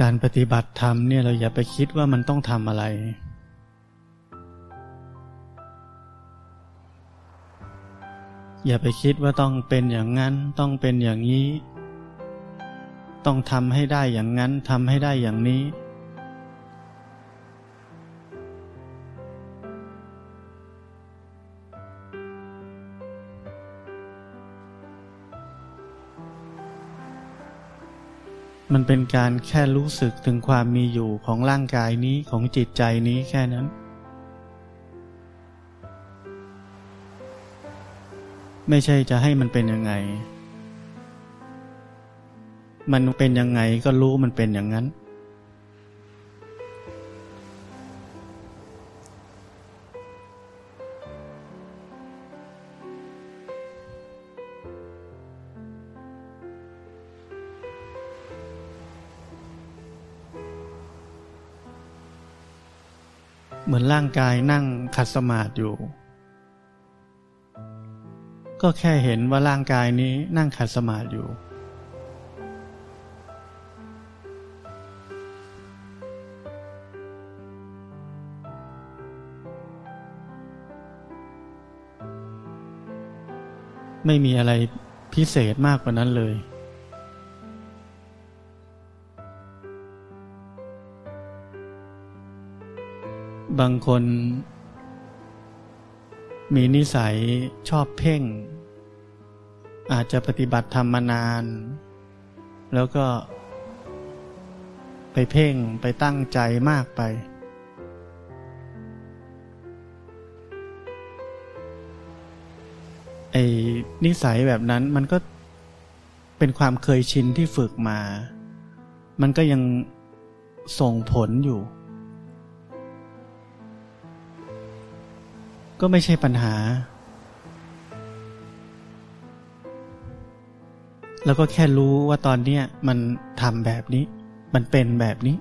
การปฏิบัติธรรมเนี่ยเราอย่าไปคิดว่ามันต้องทำอะไร อย่าไปคิดว่าต้องเป็นอย่างนั้น ต้องเป็นอย่างนี้ ต้องทำให้ได้อย่างนั้นทำให้ได้อย่างนี้ มันเป็นการแค่รู้สึกถึงความมีอยู่ของร่างกายนี้ของจิตใจนี้แค่นั้น ไม่ใช่จะให้มันเป็นยังไง มันเป็นยังไงก็รู้มันเป็นอย่างนั้น มือนร่างกายนั่งขัดสมาธิอยู่ ก็แค่เห็นว่าร่างกายนี้นั่งขัดสมาธิอยู่ ไม่มีอะไรพิเศษมากกว่านั้นเลย บางคน มีนิสัยชอบเพ่ง อาจจะปฏิบัติธรรมมานาน แล้วก็ ไปเพ่งไปตั้งใจมากไป ไอ้นิสัยแบบนั้นมันก็เป็นความเคยชินที่ฝึกมา มันก็ยังส่งผลอยู่ ก็ไม่ใช่ปัญหา แล้วก็แค่รู้ว่าตอนเนี้ยมันทำแบบนี้ มันเป็นแบบนี้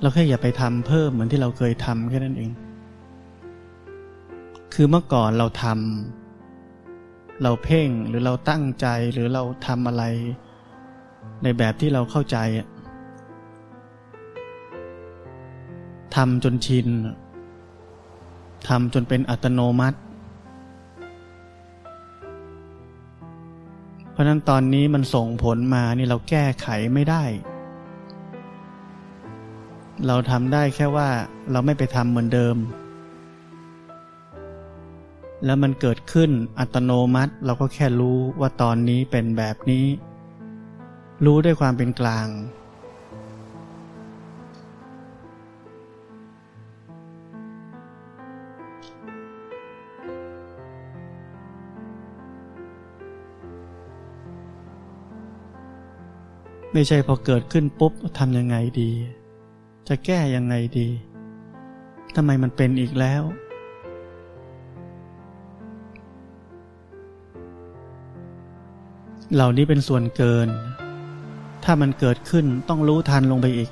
เราแค่อย่าไปทำเพิ่มเหมือนที่เราเคยทำแค่นั้นเอง คือเมื่อก่อนเราทำเราเพ่งหรือเราตั้งใจหรือเราทำอะไร ในแบบที่เราเข้าใจทำจนชิน ทำจนเป็นอัตโนมัติ เพราะนั้นตอนนี้มันส่งผลมานี่เราแก้ไขไม่ได้ เราทำได้แค่ว่าเราไม่ไปทำเหมือนเดิม แล้วมันเกิดขึ้นอัตโนมัติเราก็แค่รู้ว่าตอนนี้เป็นแบบนี้ รู้ด้วยความเป็นกลาง ไม่ใช่พอเกิดขึ้นปุ๊บทำยังไงดี จะแก้ยังไงดีทำไมมันเป็นอีกแล้ว เหล่านี้เป็นส่วนเกิน ถ้ามันเกิดขึ้นต้องรู้ทันลงไปอีก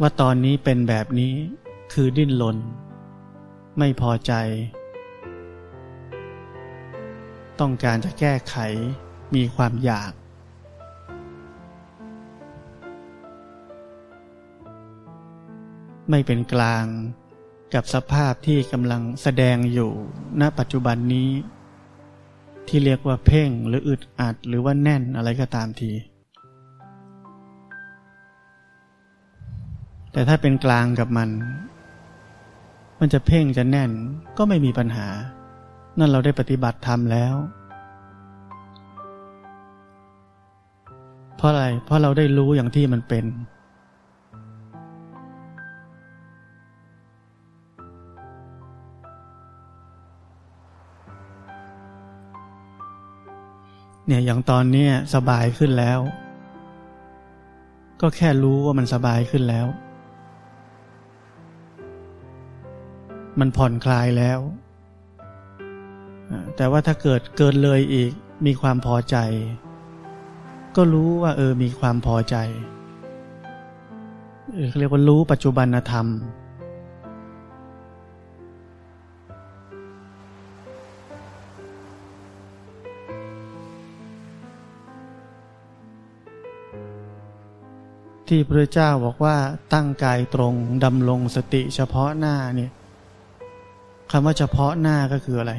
ว่าตอนนี้เป็นแบบนี้คือดิ้นรนไม่พอใจ ต้องการจะแก้ไขมีความอยาก ไม่เป็นกลาง กับสภาพที่กำลังแสดงอยู่ณปัจจุบันนี้ ที่เรียกว่าเพ่งหรืออึดอัดหรือว่าแน่นอะไรก็ตามที แต่ถ้าเป็นกลางกับมัน มันจะเพ่งจะแน่นก็ไม่มีปัญหา นั่นเราได้ปฏิบัติธรรมแล้วเพราะอะไร เพราะเราได้รู้อย่างที่มันเป็น เนี่ยอย่างตอนนี้สบายขึ้นแล้ว ก็แค่รู้ว่ามันสบายขึ้นแล้ว มันผ่อนคลายแล้ว แต่ว่าถ้าเกิดเกินเลยอีกมีความพอใจ ก็รู้ว่าเออมีความพอใจเรียกว่ารู้ปัจจุบันธรรม ที่พระเจ้าบอกว่าตั้งกายตรงดำรงสติเฉพาะหน้าเนี่ยคำว่าเฉพาะหน้าก็คืออะไร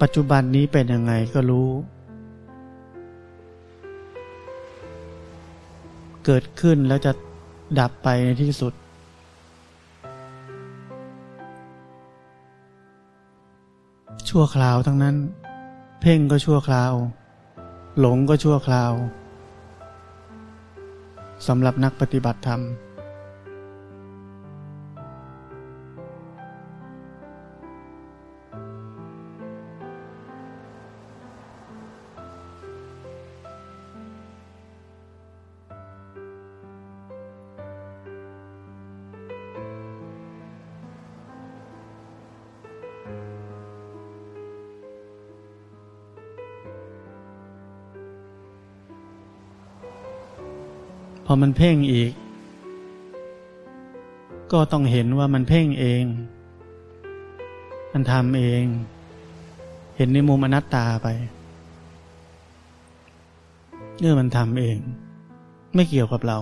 ปัจจุบันนี้เป็นยังไงก็รู้ เกิดขึ้นแล้วจะดับไปในที่สุด ชั่วคราวทั้งนั้น เพ่งก็ชั่วคราว หลงก็ชั่วคราว สำหรับนักปฏิบัติธรรม พอมันเพ่งอีก ก็ต้องเห็นว่ามันเพ่งเอง มันทำเอง เห็นในมุมอนัตตาไปเนื่อมันทำเอง ไม่เกี่ยวกับเรา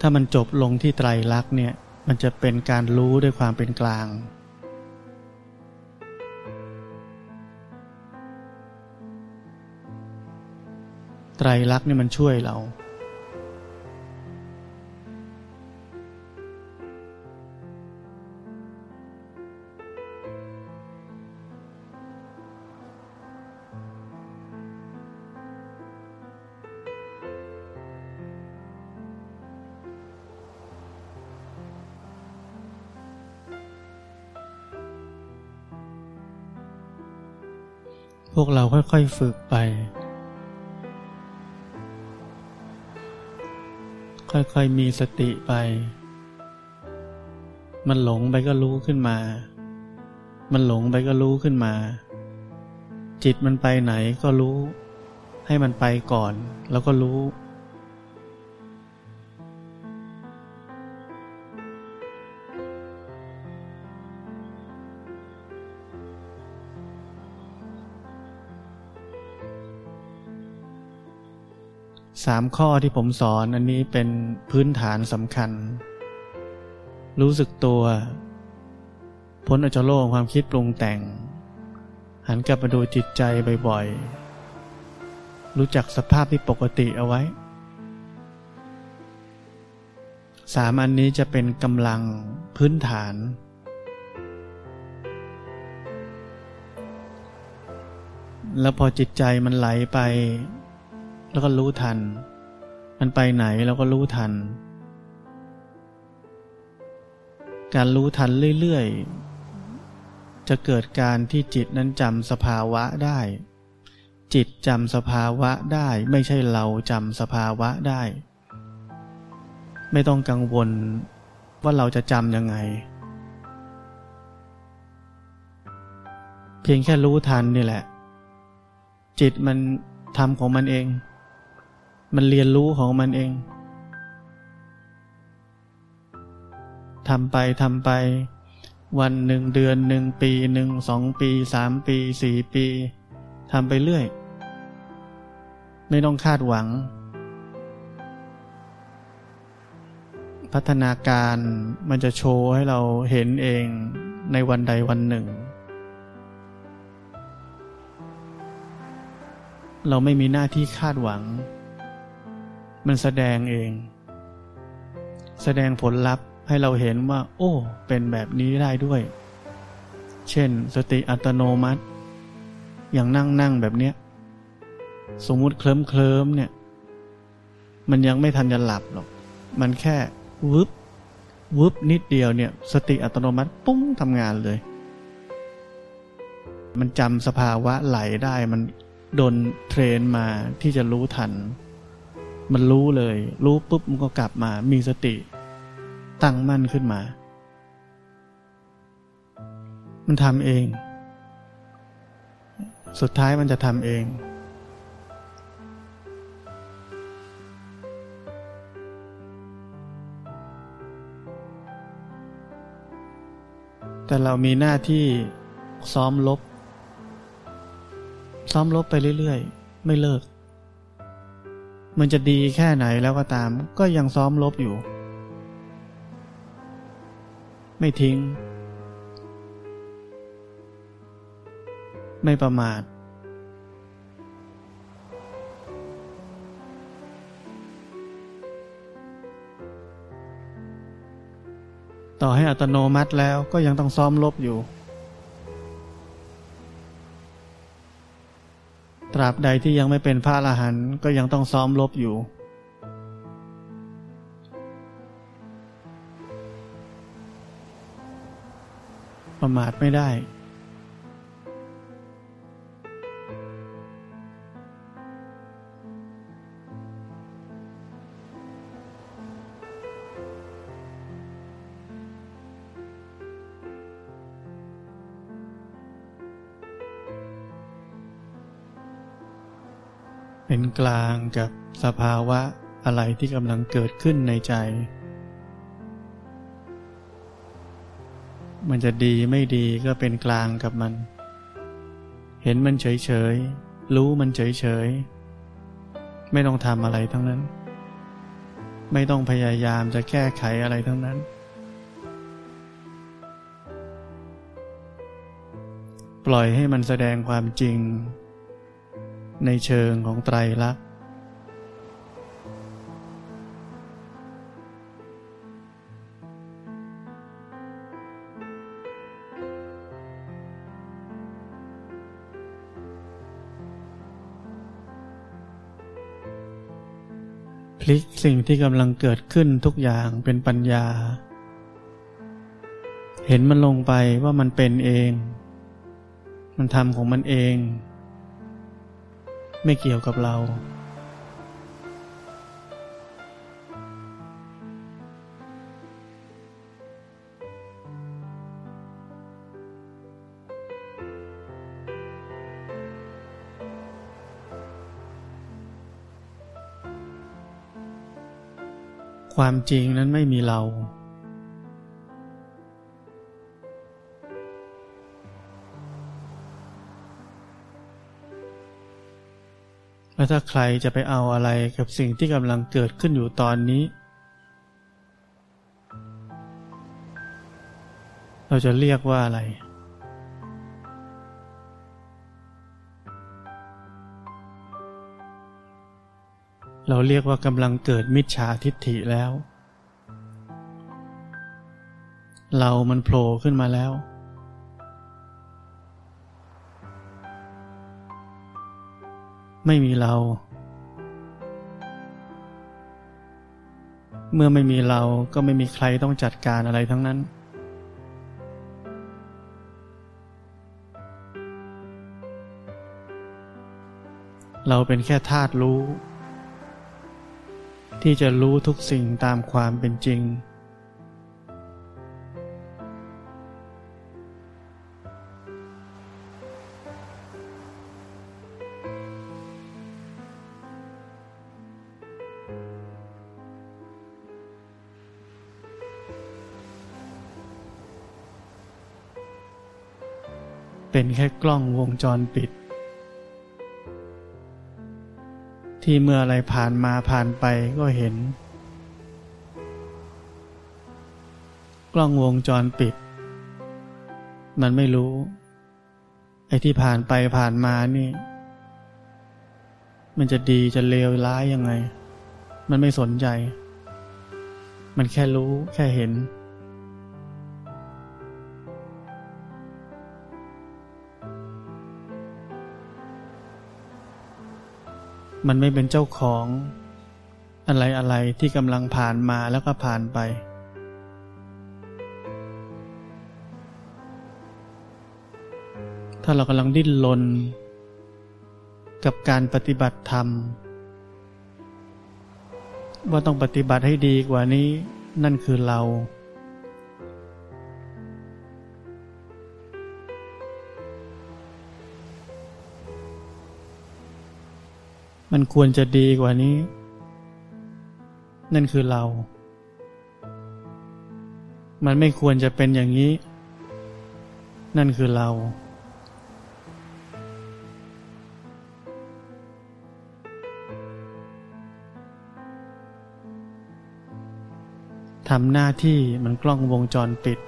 ถ้ามันจบลงที่ไตรลักษณ์เนี่ย มันจะเป็นการรู้ด้วยความเป็นกลาง ไตรลักษณ์นี่มันช่วยเรา พวกเราค่อยๆฝึกไป ค่อยๆมีสติไป มันหลงไปก็รู้ขึ้นมา มันหลงไปก็รู้ขึ้นมา จิตมันไปไหนก็รู้ ให้มันไปก่อน แล้วก็รู้ สามข้อที่ผมสอนอันนี้เป็นพื้นฐานสำคัญ รู้สึกตัว พ้นอจโลกความคิดปรุงแต่ง หันกลับมาดูจิตใจบ่อยๆ รู้จักสภาพที่ปกติเอาไว้สามอันนี้จะเป็นกำลังพื้นฐาน แล้วพอจิตใจมันไหลไป แล้วก็รู้ทัน มันไปไหนเราก็รู้ทัน การรู้ทันเรื่อยๆ จะเกิดการที่จิตนั้นจำสภาวะได้ จิตจำสภาวะได้ ไม่ใช่เราจำสภาวะได้ ไม่ต้องกังวลว่าเราจะจำยังไง เพียงแค่รู้ทันนี่แหละ จิตมันทำของมันเอง มันเรียนรู้ของมันเองทำไปทำไป วันหนึ่งเดือนหนึ่งปีหนึ่งสองปีสามปีสี่ปีทำไปเรื่อย ไม่ต้องคาดหวัง พัฒนาการมันจะโชว์ให้เราเห็นเองในวันใดวันหนึ่ง เราไม่มีหน้าที่คาดหวัง มันแสดงเอง แสดงผลลัพธ์ให้เราเห็นว่า โอ้ เป็นแบบนี้ได้ด้วย เช่น สติอัตโนมัติ อย่างนั่งนั่งแบบเนี้ย สมมุติเคลิ้มเคลิ้มเนี่ย มันยังไม่ทันจะหลับหรอก มันแค่วึบวึบนิดเดียวเนี่ย สติอัตโนมัติปุ้งทำงานเลย มันจำสภาวะไหลได้มันโดนเทรนมาที่จะรู้ทัน มันรู้เลย รู้ปุ๊บมันก็กลับมา มีสติ ตั้งมั่นขึ้นมา มันทำเอง สุดท้ายมันจะทำเองแต่เรามีหน้าที่ซ้อมลบ ซ้อมลบไปเรื่อยๆ ไม่เลิก มันจะดีแค่ไหนแล้วก็ตาม ก็ยังซ้อมลบอยู่ ไม่ทิ้ง ไม่ประมาทต่อให้อัตโนมัติแล้วก็ยังต้องซ้อมลบอยู่ ตราบใดที่ยังไม่เป็นพระอรหันต์ก็ยังต้องซ้อมลบอยู่ ประมาทไม่ได้ เป็นกลางกับสภาวะอะไรที่กำลังเกิดขึ้นในใจ มันจะดีไม่ดีก็เป็นกลางกับมัน เห็นมันเฉยๆ รู้มันเฉยๆ ไม่ต้องทำอะไรทั้งนั้น ไม่ต้องพยายามจะแก้ไขอะไรทั้งนั้น ปล่อยให้มันแสดงความจริง ในเชิงของไตรลักษณ์พลิกสิ่งที่กำลังเกิดขึ้นทุกอย่างเป็นปัญญา เห็นมันลงไปว่ามันเป็นเอง มันทำของมันเอง ไม่เกี่ยวกับเรา ความจริงนั้นไม่มีเรา แล้วถ้าใครจะไปเอาอะไรกับสิ่งที่กำลังเกิดขึ้นอยู่ตอนนี้ เราจะเรียกว่าอะไร เราเรียกว่ากำลังเกิดมิจฉาทิฏฐิแล้ว เรามันโผล่ขึ้นมาแล้ว ไม่มีเรา เมื่อไม่มีเราก็ไม่มีใครต้องจัดการอะไรทั้งนั้น เราเป็นแค่ธาตุรู้ ที่จะรู้ทุกสิ่งตามความเป็นจริง เป็นแค่กล้องวงจรปิด ที่เมื่ออะไรผ่านมาผ่านไปก็เห็น กล้องวงจรปิด มันไม่รู้ ไอ้ที่ผ่านไปผ่านมานี่ มันจะดีจะเลวร้ายยังไง มันไม่สนใจ มันแค่รู้แค่เห็น มันไม่เป็นเจ้าของอะไรอะไรที่กำลังผ่านมาแล้วก็ผ่านไป ถ้าเรากำลังดิ้นรนกับการปฏิบัติธรรม ว่าต้องปฏิบัติให้ดีกว่านี้นั่นคือเรา มันควรจะดีกว่านี้ นั่นคือเรา มันไม่ควรจะเป็นอย่างนี้ นั่นคือเรา ทำหน้าที่มันกล้องวงจรปิด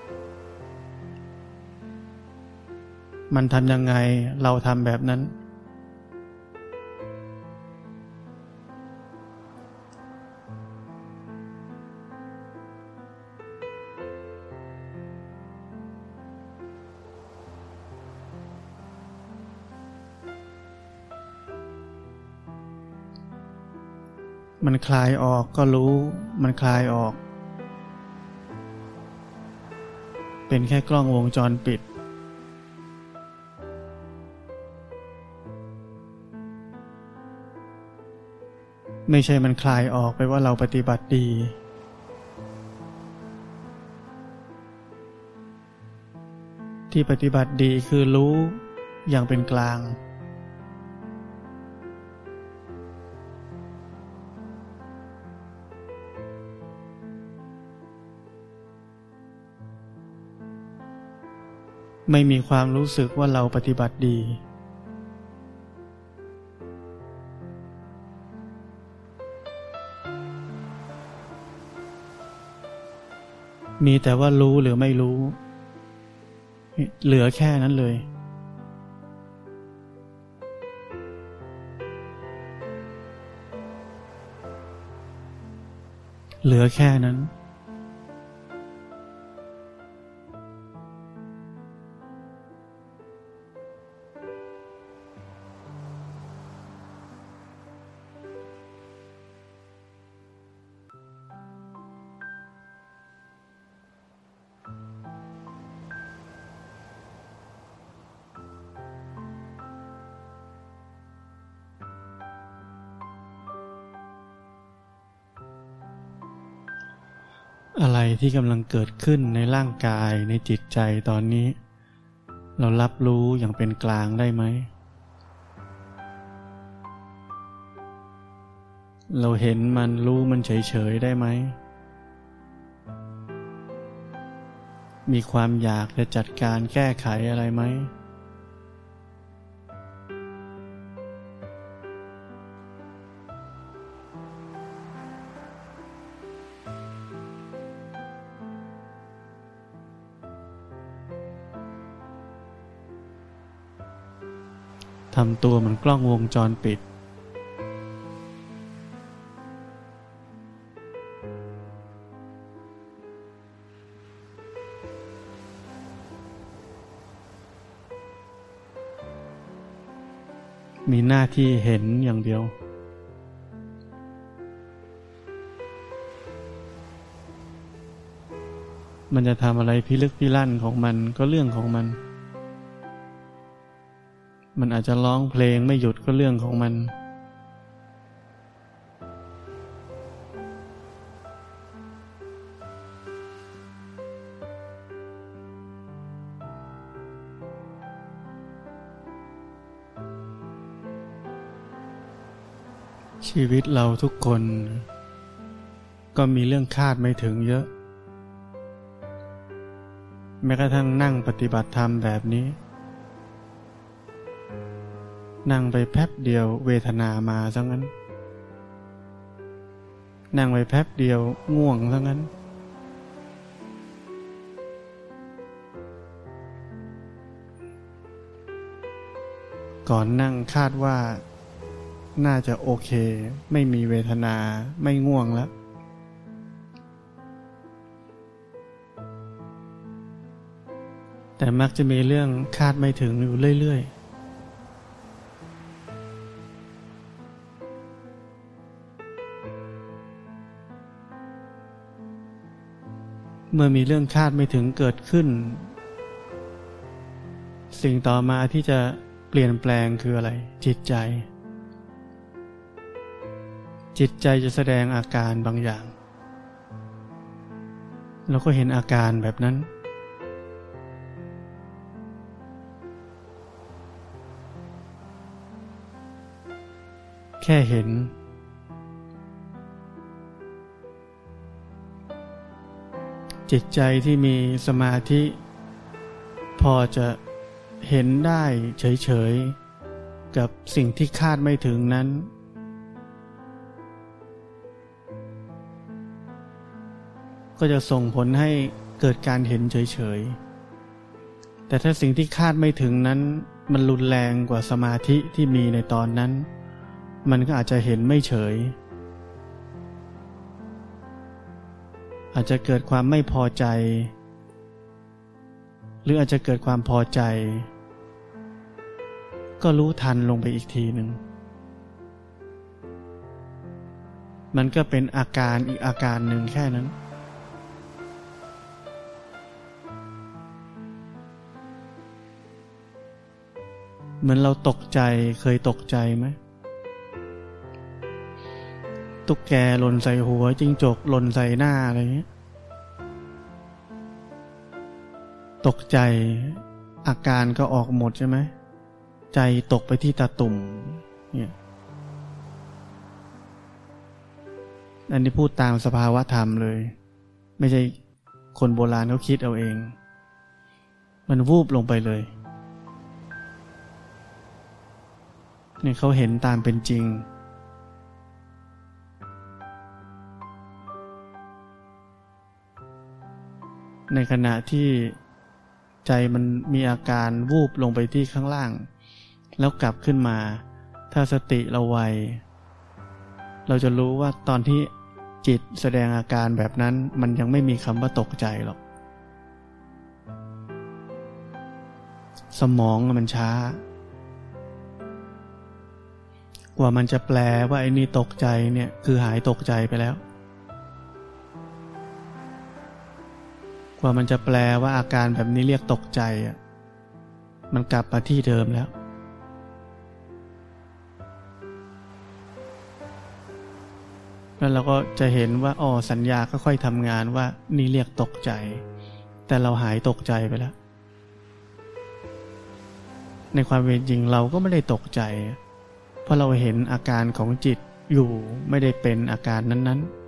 มันทำยังไงเราทำแบบนั้น มันคลายออกก็รู้ มันคลายออก เป็นแค่กล้องวงจรปิด ไม่ใช่มันคลายออกไปว่าเราปฏิบัติดี ที่ปฏิบัติดีคือรู้อย่างเป็นกลาง ไม่มีความรู้สึกว่าเราปฏิบัติดี มีแต่ว่ารู้หรือไม่รู้ เหลือแค่นั้นเลย เหลือแค่นั้น ที่กำลังเกิดขึ้นในร่างกายในจิตใจตอนนี้ เรารับรู้อย่างเป็นกลางได้ไหม เราเห็นมันรู้มันเฉยๆได้ไหม มีความอยากจะจัดการแก้ไขอะไรไหม ล้องวงจรปิด มีหน้าที่เห็นอย่างเดียวมันจะทำอะไรพิลึกพิลั่นของมันก็เรื่องของมัน มันอาจจะร้องเพลงไม่หยุดก็เรื่องของมัน ชีวิตเราทุกคน ก็มีเรื่องคาดไม่ถึงเยอะ แม้กระทั่งนั่งปฏิบัติธรรมแบบนี้ นั่งไปแป๊บเดียวเวทนามาซะงั้น นั่งไปแป๊บเดียวง่วงซะงั้น ก่อนนั่งคาดว่า น่าจะโอเค ไม่มีเวทนาไม่ง่วงแล้วแต่มักจะมีเรื่องคาดไม่ถึงอยู่เรื่อยๆ เมื่อมีเรื่องคาดไม่ถึงเกิดขึ้น สิ่งต่อมาที่จะเปลี่ยนแปลงคืออะไร จิตใจ จิตใจจะแสดงอาการบางอย่าง เราก็เห็นอาการแบบนั้น แค่เห็น จิตใจที่มีสมาธิ พอจะเห็นได้เฉยๆ กับสิ่งที่คาดไม่ถึงนั้น ก็จะส่งผลให้เกิดการเห็นเฉยๆ แต่ถ้าสิ่งที่คาดไม่ถึงนั้น มันรุนแรงกว่าสมาธิที่มีในตอนนั้น มันก็อาจจะเห็นไม่เฉย อาจจะเกิดความไม่พอใจ หรืออาจจะเกิดความพอใจ ก็รู้ทันลงไปอีกทีหนึ่งมันก็เป็นอาการอีกอาการหนึ่งแค่นั้น เหมือนเราตกใจเคยตกใจไหม ตุ๊กแกหล่นใส่หัวจิงจกหล่นใส่หน้าอะไรเงี้ยตกใจอาการก็ออกหมดใช่ไหมใจตกไปที่ตาตุ่มเนี่ยอันนี้พูดตามสภาวะธรรมเลย ไม่ใช่คนโบราณเขาคิดเอาเอง มันวูบลงไปเลยเนี่ยเขาเห็นตามเป็นจริง ในขณะที่ใจมันมีอาการวูบลงไปที่ข้างล่าง แล้วกลับขึ้นมา ถ้าสติเราไว เราจะรู้ว่าตอนที่จิตแสดงอาการแบบนั้นมันยังไม่มีคำว่าตกใจหรอก สมองมันช้า กว่ามันจะแปลว่าไอ้นี่ตกใจเนี่ยคือหายตกใจไปแล้ว ว่ามันจะแปลว่าอาการแบบนี้เรียกตกใจอะมันกลับมาที่เดิมแล้วแล้วเราก็จะเห็นว่าอ๋อสัญญาค่อยๆทำงานว่านี่เรียกตกใจ แต่เราหายตกใจไปแล้ว ในความเป็นจริงเราก็ไม่ได้ตกใจ เพราะเราเห็นอาการของจิตอยู่ไม่ได้เป็นอาการนั้นๆ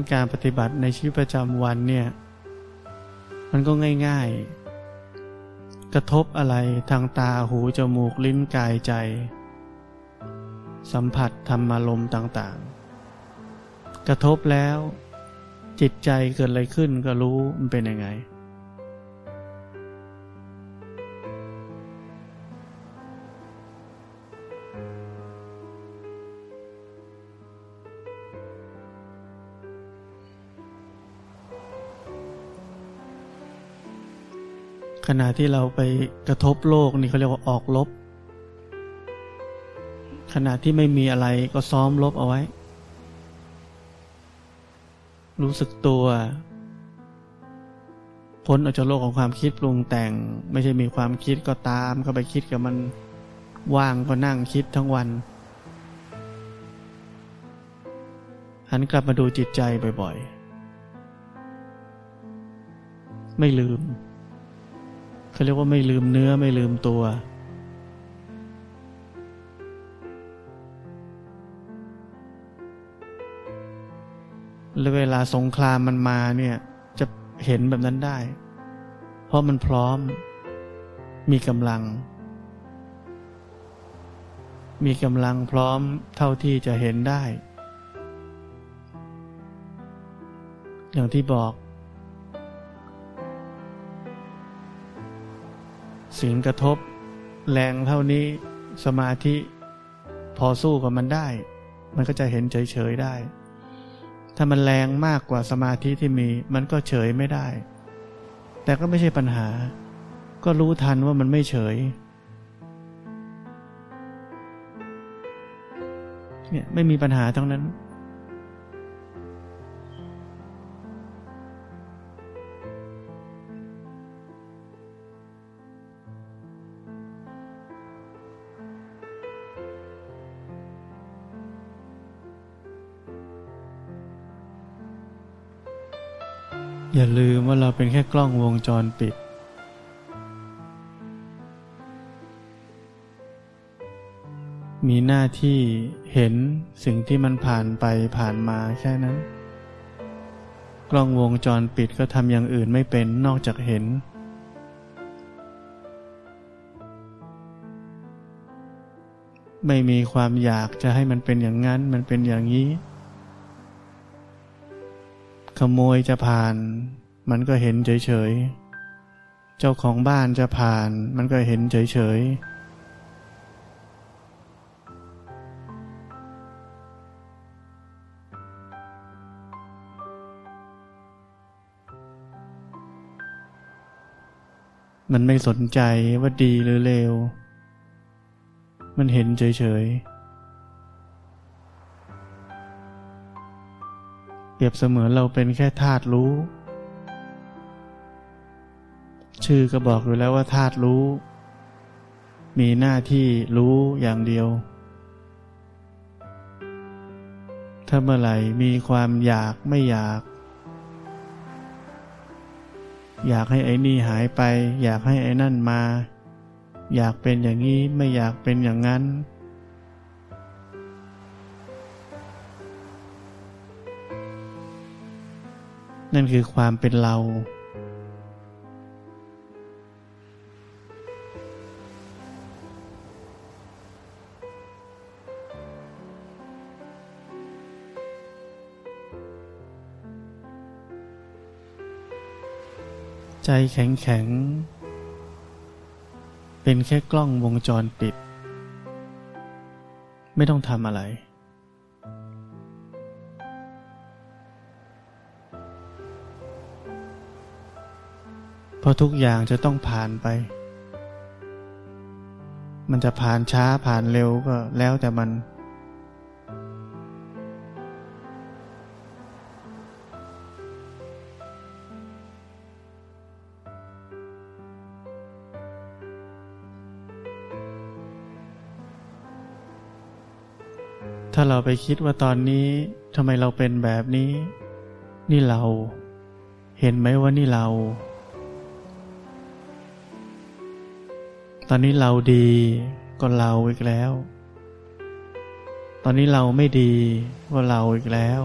นั้นการปฏิบัติในชีวิตประจำวันเนี่ย มันก็ง่าย ๆ กระทบอะไรทางตาหูจมูกลิ้นกายใจ สัมผัสธรรมารมต่างๆ กระทบแล้ว จิตใจเกิดอะไรขึ้นก็รู้มันเป็นยังไง ขณะที่เราไปกระทบโลกนี่เขาเรียกว่าออกลบ ขณะที่ไม่มีอะไรก็ซ้อมลบเอาไว้ รู้สึกตัวพ้นออกจากโลกของความคิดปรุงแต่ง ไม่ใช่มีความคิดก็ตามก็ไปคิดกับมันว่างก็นั่งคิดทั้งวัน หันกลับมาดูจิตใจบ่อยๆ ไม่ลืม เขาเรียกว่าไม่ลืมเนื้อไม่ลืมตัว แล้วเวลาสงครามมันมาเนี่ย จะเห็นแบบนั้นได้ เพราะมันพร้อม มีกำลัง มีกำลังพร้อมเท่าที่จะเห็นได้ อย่างที่บอก สิ่งกระทบ แรงเท่านี้สมาธิ พอสู้กับมันได้ มันก็จะเห็นเฉยๆได้ ถ้ามันแรงมากกว่าสมาธิที่มี มันก็เฉยไม่ได้ แต่ก็ไม่ใช่ปัญหา ก็รู้ทันว่ามันไม่เฉยเนี่ยไม่มีปัญหาทั้งนั้น เป็นแค่กล้องวงจรปิด มีหน้าที่เห็นสิ่งที่มันผ่านไปผ่านมาแค่นั้น กล้องวงจรปิดก็ทำอย่างอื่นไม่เป็นนอกจากเห็นไม่มีความอยากจะให้มันเป็นอย่างนั้น มันเป็นอย่างนี้ ขโมยจะผ่าน มันก็เห็นเฉยๆ เจ้าของบ้านจะผ่าน มันก็เห็นเฉยๆมันไม่สนใจว่าดีหรือเลว มันเห็นเฉยๆ เปรียบเสมือนเราเป็นแค่ธาตุรู้ ชื่อก็บอกอยู่แล้วว่าธาตุรู้ มีหน้าที่รู้อย่างเดียว ถ้าเมื่อไหร่มีความอยากไม่อยาก อยากให้ไอ้นี่หายไป อยากให้ไอ้นั่นมา อยากเป็นอย่างนี้ไม่อยากเป็นอย่างนั้น นั่นคือความเป็นเรา ใจแข็งแข็ง เป็นแค่กล้องวงจรปิด ไม่ต้องทำอะไร เพราะทุกอย่างจะต้องผ่านไป มันจะผ่านช้าผ่านเร็วก็แล้วแต่มัน ถ้าเราไปคิดว่าตอนนี้ทำไมเราเป็นแบบนี้ นี่เรา เห็นไหมว่านี่เรา ตอนนี้เราดีก็เราอีกแล้ว ตอนนี้เราไม่ดีก็เราอีกแล้ว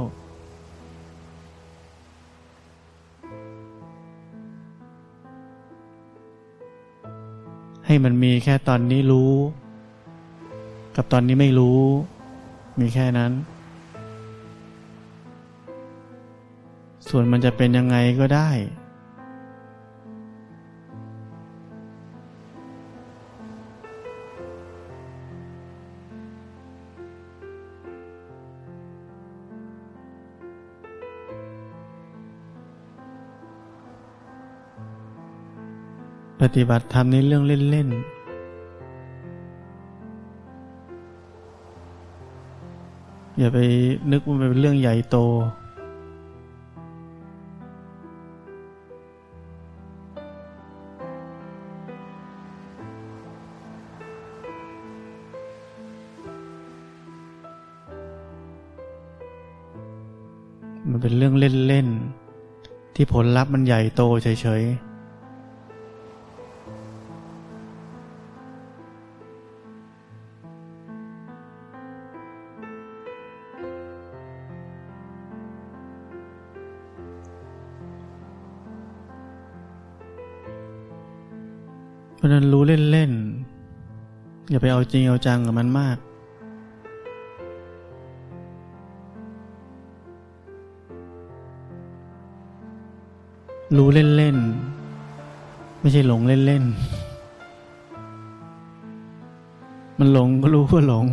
ให้มันมีแค่ตอนนี้รู้ กับตอนนี้ไม่รู้ มีแค่นั้น ส่วนมันจะเป็นยังไงก็ได้ ปฏิบัติธรรมในเรื่องเล่นๆ อย่าไปนึกว่ามันเป็นเรื่องใหญ่โต มันเป็นเรื่องเล่น ๆ ที่ผลลัพธ์มันใหญ่โตเฉย ๆ ไปเอาจริงเอาจังกับมันมาก รู้เล่นๆ ไม่ใช่หลงเล่นๆ มันหลงก็รู้ว่าหลง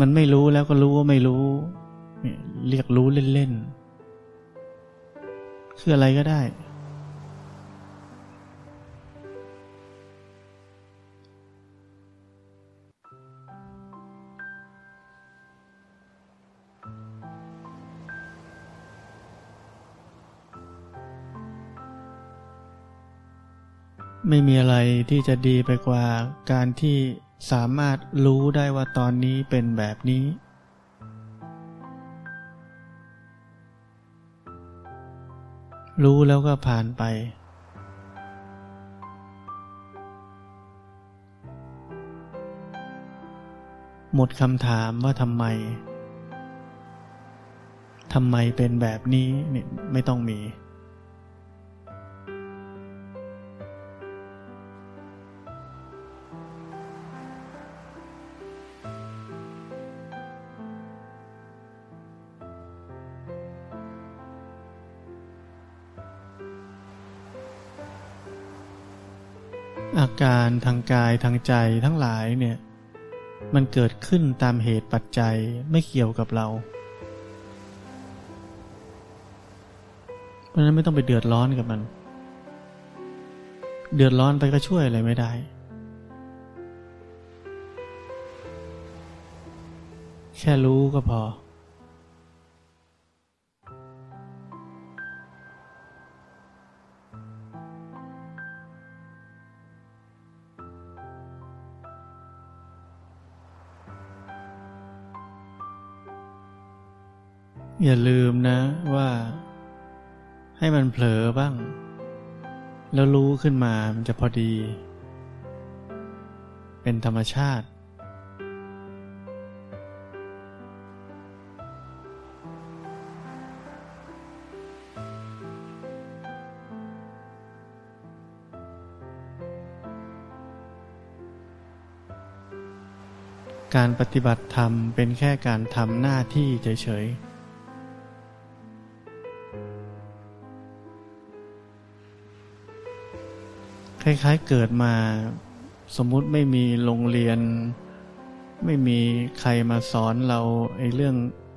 มันไม่รู้แล้วก็รู้ว่าไม่รู้ เรียกรู้เล่นๆ คืออะไรก็ได้ ไม่มีอะไรที่จะดีไปกว่าการที่ สามารถรู้ได้ว่าตอนนี้เป็นแบบนี้ รู้แล้วก็ผ่านไป หมดคำถามว่าทำไมทำไมเป็นแบบนี้เนี่ยไม่ต้องมี ทางกายทางใจทั้งหลายเนี่ย มันเกิดขึ้นตามเหตุปัจจัยไม่เกี่ยวกับเรา เพราะนั้นไม่ต้องไปเดือดร้อนกับมัน เดือดร้อนไปก็ช่วยอะไรไม่ได้ แค่รู้ก็พอ อย่าลืมนะว่า ให้มันเผลอบ้าง แล้วรู้ขึ้นมามันจะพอดี เป็นธรรมชาติการปฏิบัติธรรมเป็นแค่การทำหน้าที่เฉยๆ คล้ายๆเกิดมา สมมุติไม่มีโรงเรียน ไม่มีใครมาสอนเราไอ้เรื่อง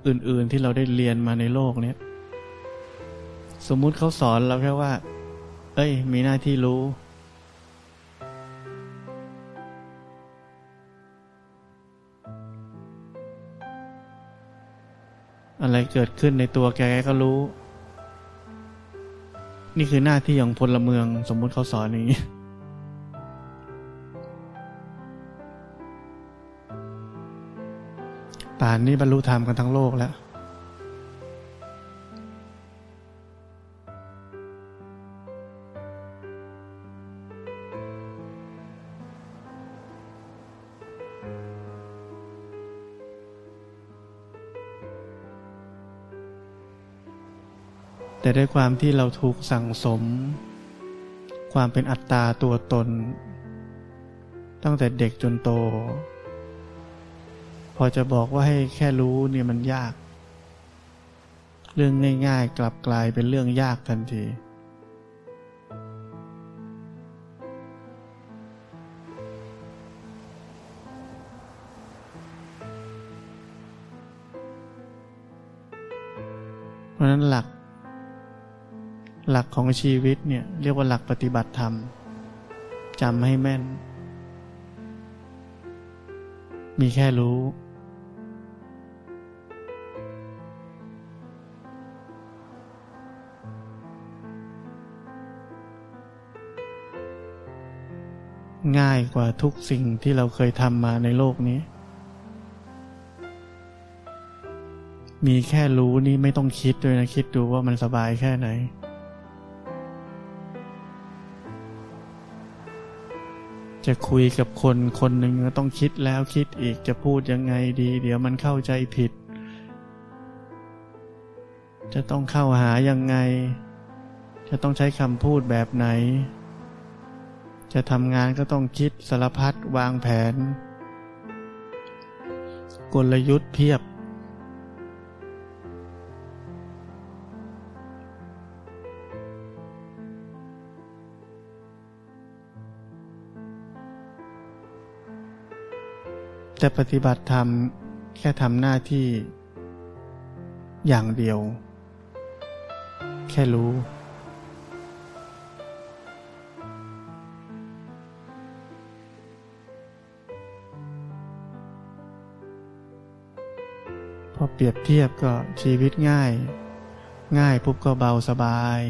อื่นๆที่เราได้เรียนมาในโลกเนี้ยสมมุติเขาสอนเราแค่ว่า เอ้ย มีหน้าที่รู้ อะไรเกิดขึ้นในตัวแกก็รู้ นี่คือหน้าที่ของพลเมือง สมมุติเขาสอนอย่างนี้ ป่านนี้บรรลุธรรมกันทั้งโลกแล้ว แต่ด้วยความที่เราถูกสั่งสม ความเป็นอัตตาตัวตน ตั้งแต่เด็กจนโต พอจะบอกว่าให้แค่รู้เนี่ยมันยาก เรื่องง่าย ๆ กลับกลายเป็นเรื่องยากทันทีเพราะนั้นหลัก หลักของชีวิตเนี่ยเรียกว่าหลักปฏิบัติธรรมจำให้แม่น มีแค่รู้ ง่ายกว่าทุกสิ่งที่เราเคยทำมาในโลกนี้ มีแค่รู้นี่ไม่ต้องคิดด้วยนะ คิดดูว่ามันสบายแค่ไหน จะคุยกับคนคนหนึ่งก็ต้องคิดแล้วคิดอีกจะพูดยังไงดี เดี๋ยวมันเข้าใจผิด จะต้องเข้าหายังไง จะต้องใช้คำพูดแบบไหน จะทำงานก็ต้องคิดสารพัดวางแผน กลยุทธ์เพียบ แต่ปฏิบัติธรรมแค่ทำหน้าที่อย่างเดียว แค่รู้ พอเปรียบเทียบก็ชีวิตง่าย ง่ายปุ๊บก็เบาสบาย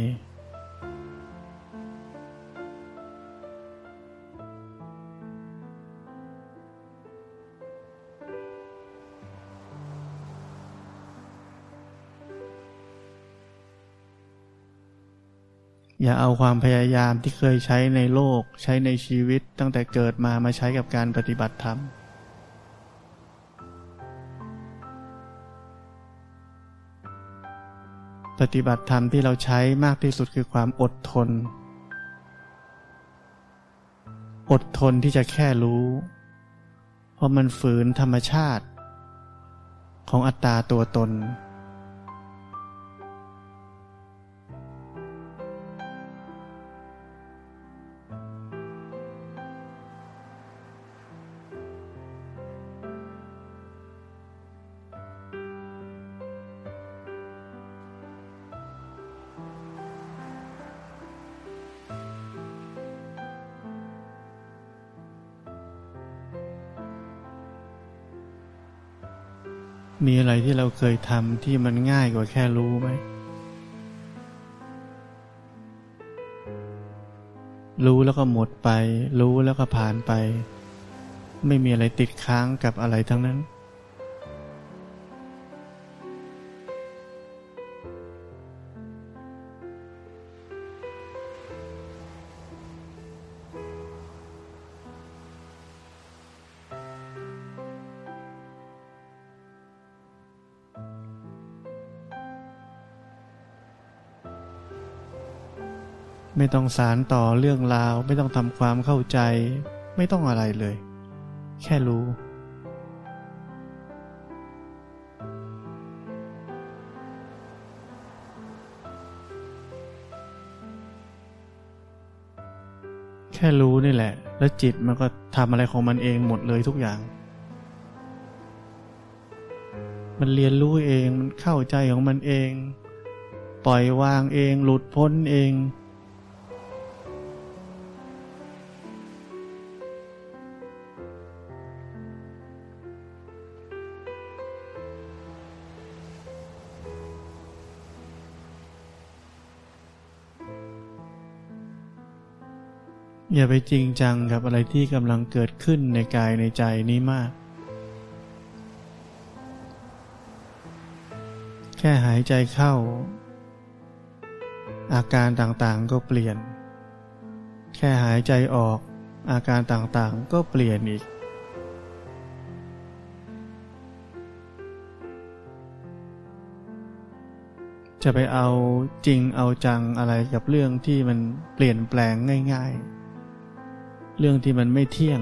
อย่าเอาความพยายามที่เคยใช้ในโลก ใช้ในชีวิตตั้งแต่เกิดมามาใช้กับการปฏิบัติธรรม ปฏิบัติธรรมที่เราใช้มากที่สุดคือความอดทน อดทนที่จะแค่รู้ เพราะมันฝืนธรรมชาติ ของอัตตาตัวตน เคยทำที่มันง่ายกว่าแค่รู้ไหม รู้แล้วก็หมดไป รู้แล้วก็ผ่านไป ไม่มีอะไรติดค้างกับอะไรทั้งนั้น ไม่ต้องสารต่อเรื่องราว ไม่ต้องทำความเข้าใจ ไม่ต้องอะไรเลย แค่รู้ แค่รู้นี่แหละ แล้วจิตมันก็ทำอะไรของมันเองหมดเลยทุกอย่าง มันเรียนรู้เอง มันเข้าใจของมันเอง ปล่อยวางเอง หลุดพ้นเอง อย่าไปจริงจังกับอะไรที่กำลังเกิดขึ้นในกายในใจนี้มาก แค่หายใจเข้า อาการต่างๆก็เปลี่ยน แค่หายใจออกอาการต่างๆก็เปลี่ยนอีก จะไปเอาจริงเอาจังอะไรกับเรื่องที่มันเปลี่ยนแปลงง่าย ๆ เรื่องที่มันไม่เที่ยง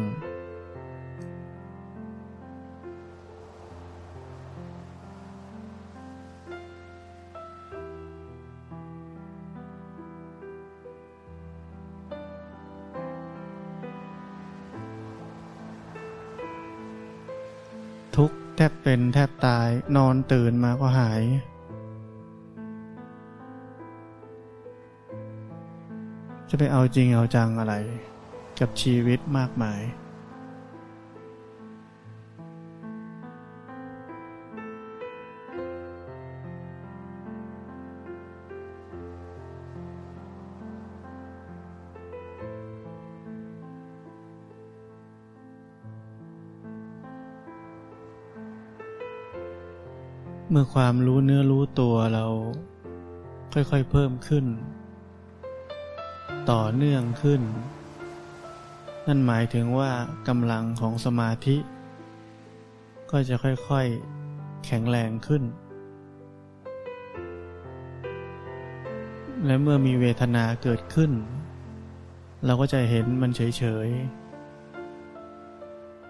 ทุกแทบเป็นแทบตายนอนตื่นมาก็หายจะไปเอาจริงเอาจังอะไร กับชีวิตมากมาย เมื่อความรู้เนื้อรู้ตัวเราค่อยๆเพิ่มขึ้น ต่อเนื่องขึ้น นั่นหมายถึงว่ากำลังของสมาธิ ก็จะค่อยๆแข็งแรงขึ้น และเมื่อมีเวทนาเกิดขึ้น เราก็จะเห็นมันเฉย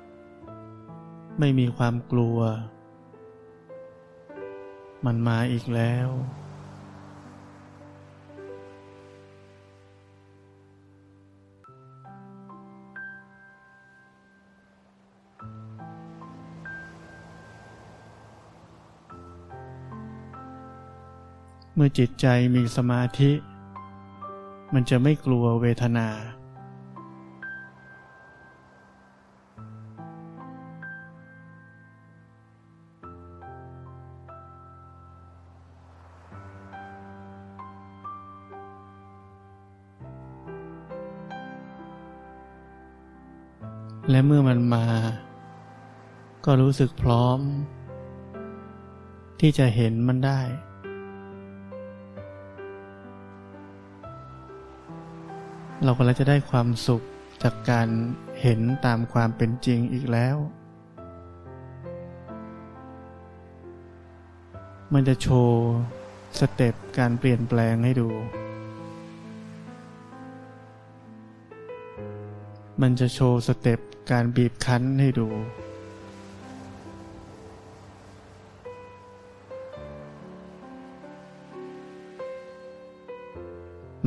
ๆ ไม่มีความกลัว มันมาอีกแล้ว เมื่อจิตใจมีสมาธิ มันจะไม่กลัวเวทนา และเมื่อมันมา ก็รู้สึกพร้อม ที่จะเห็นมันได้ เราก็จะได้ความสุขจากการเห็นตามความเป็นจริงอีกแล้ว มันจะโชว์สเต็ปการเปลี่ยนแปลงให้ดู มันจะโชว์สเต็ปการบีบคั้นให้ดู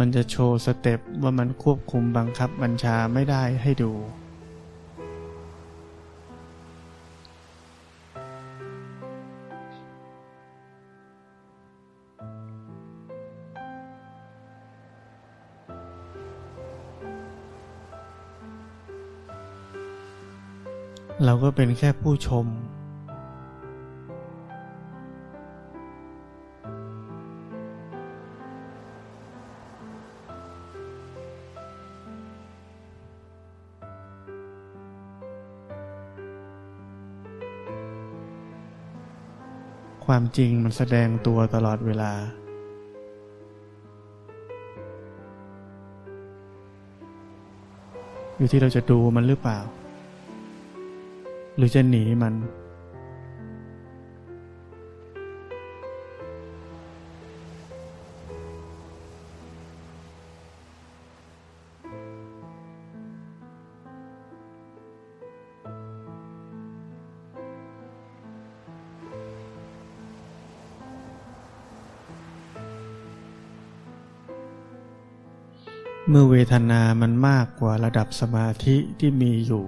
มันจะโชว์สเต็ปว่ามันควบคุมบังคับบัญชาไม่ได้ให้ดู เราก็เป็นแค่ผู้ชม ความจริงมันแสดงตัวตลอดเวลา อยู่ที่เราจะดูมันหรือเปล่า หรือจะหนีมัน ทนามันมากกว่าระดับสมาธิที่มีอยู่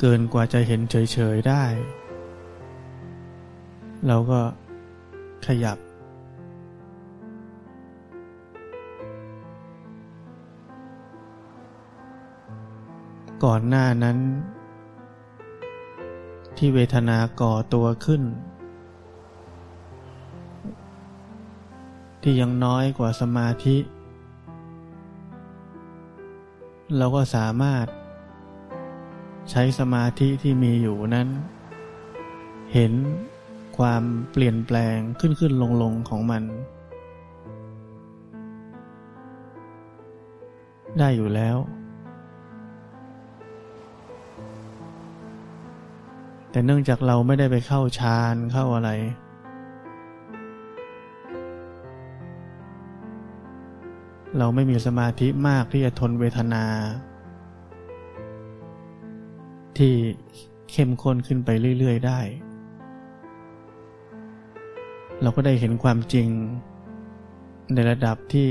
เกินกว่าจะเห็นเฉยๆได้ เราก็ขยับ ก่อนหน้านั้น ที่เวทนาก่อตัวขึ้น ที่ยังน้อยกว่าสมาธิ เราก็สามารถ ใช้สมาธิที่มีอยู่นั้น เห็นความเปลี่ยนแปลงขึ้นขึ้นลงลงของมัน ได้อยู่แล้ว แต่เนื่องจากเราไม่ได้ไปเข้าฌานเข้าอะไร เราไม่มีสมาธิมากที่จะทนเวทนา ที่เข้มข้นขึ้นไปเรื่อย ๆ ได้ เราก็ได้เห็นความจริง ในระดับที่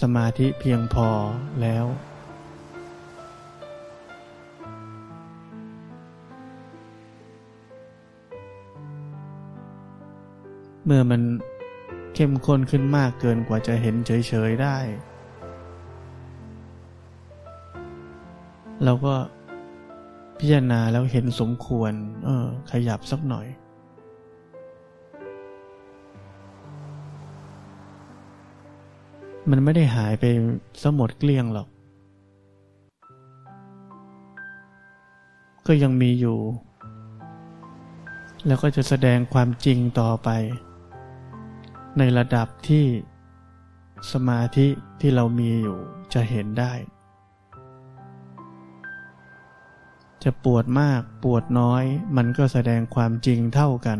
สมาธิเพียงพอแล้ว เมื่อมัน เข้มข้นขึ้นมากเกินกว่าจะเห็นเฉยๆได้ เราก็พิจารณาแล้วเห็นสมควร เออ ขยับสักหน่อย มันไม่ได้หายไปสมดเกลี้ยงหรอก ก็ยังมีอยู่ แล้วก็จะแสดงความจริงต่อไป ในระดับที่สมาธิที่เรามีอยู่จะเห็นได้ จะปวดมากปวดน้อยมันก็แสดงความจริงเท่ากัน